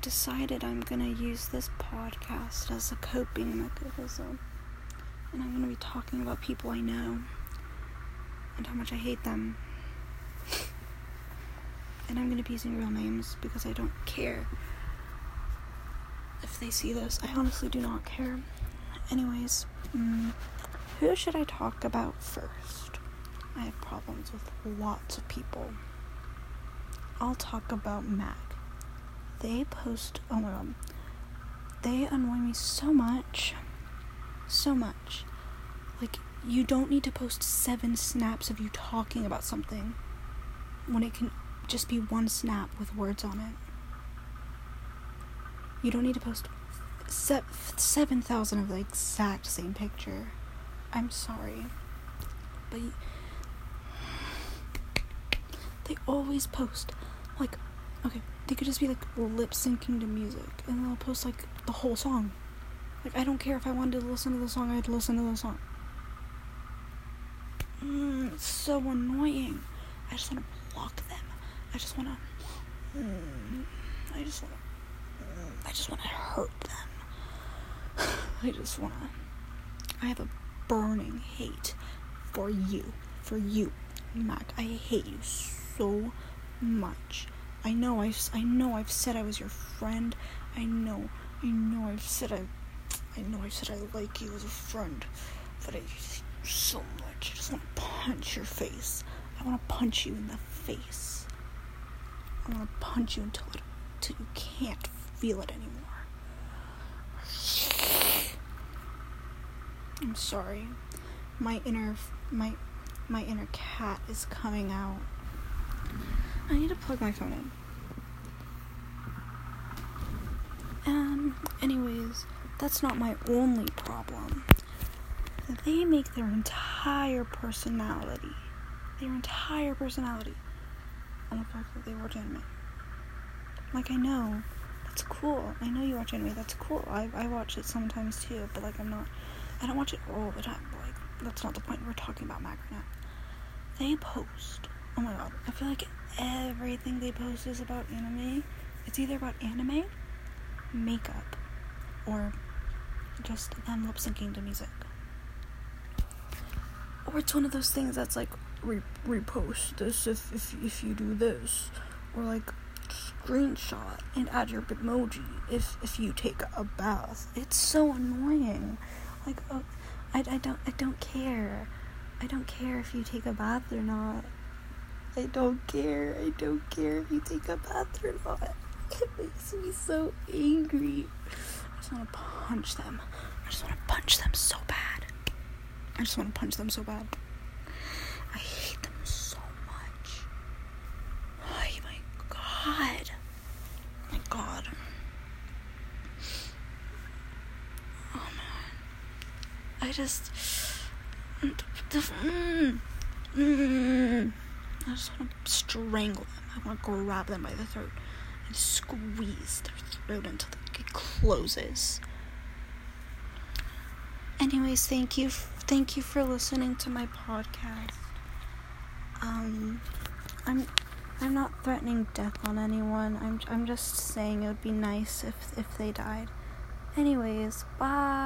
I've decided I'm gonna use this podcast as a coping mechanism. And I'm gonna be talking about people I know and how much I hate them. and I'm gonna be using real names because I don't care if they see this. I honestly do not care. Anyways, mm, who should I talk about first? I have problems with lots of people. I'll talk about Mac. They post, oh my god, they annoy me so much. So much. Like, you don't need to post seven snaps of you talking about something when it can just be one snap with words on it. You don't need to post se- 7,000 of the exact same picture. I'm sorry. But they always post like okay, they could just be like lip syncing to music and they'll post like the whole song. Like I don't care if I wanted to listen to the song, I'd listen to the song. Mm, it's so annoying. I just want to block them. I just want to. Mm, I just want to. Mm, I just want to hurt them. I just want to. I have a burning hate for you. For you, Mac. I hate you so much. I know I, I know I've said I was your friend. I know. I know I've said I I know I've said I like you as a friend, but I you so much. I just want to punch your face. I want to punch you in the face. I want to punch you until it, until you can't feel it anymore. I'm sorry. My inner my my inner cat is coming out. I need to plug my phone in. Um, anyways, that's not my only problem. They make their entire personality, their entire personality, on the fact that they watch anime. Like, I know, that's cool. I know you watch anime, that's cool. I, I watch it sometimes too, but like, I'm not, I don't watch it all the time. Like, that's not the point. We're talking about Mac right now. They post, oh my god, I feel like everything they post is about anime. It's either about anime, makeup, or just them lip syncing to music. Or it's one of those things that's like re- repost this if, if if you do this, or like screenshot and add your emoji if if you take a bath. It's so annoying. Like uh, I I don't I don't care. I don't care if you take a bath or not. I don't care. I don't care if you take a bath or not. It makes me so angry. I just want to punch them. I just want to punch them so bad. I just want to punch them so bad. I hate them so much. Oh my god. Oh my god. Oh man. I just. Mm, mm, I just want to strangle them. I want to grab them by the throat and squeeze their throat until it closes. Anyways, thank you, thank you for listening to my podcast. Um, I'm, I'm not threatening death on anyone. I'm, I'm just saying it would be nice if, if they died. Anyways, bye.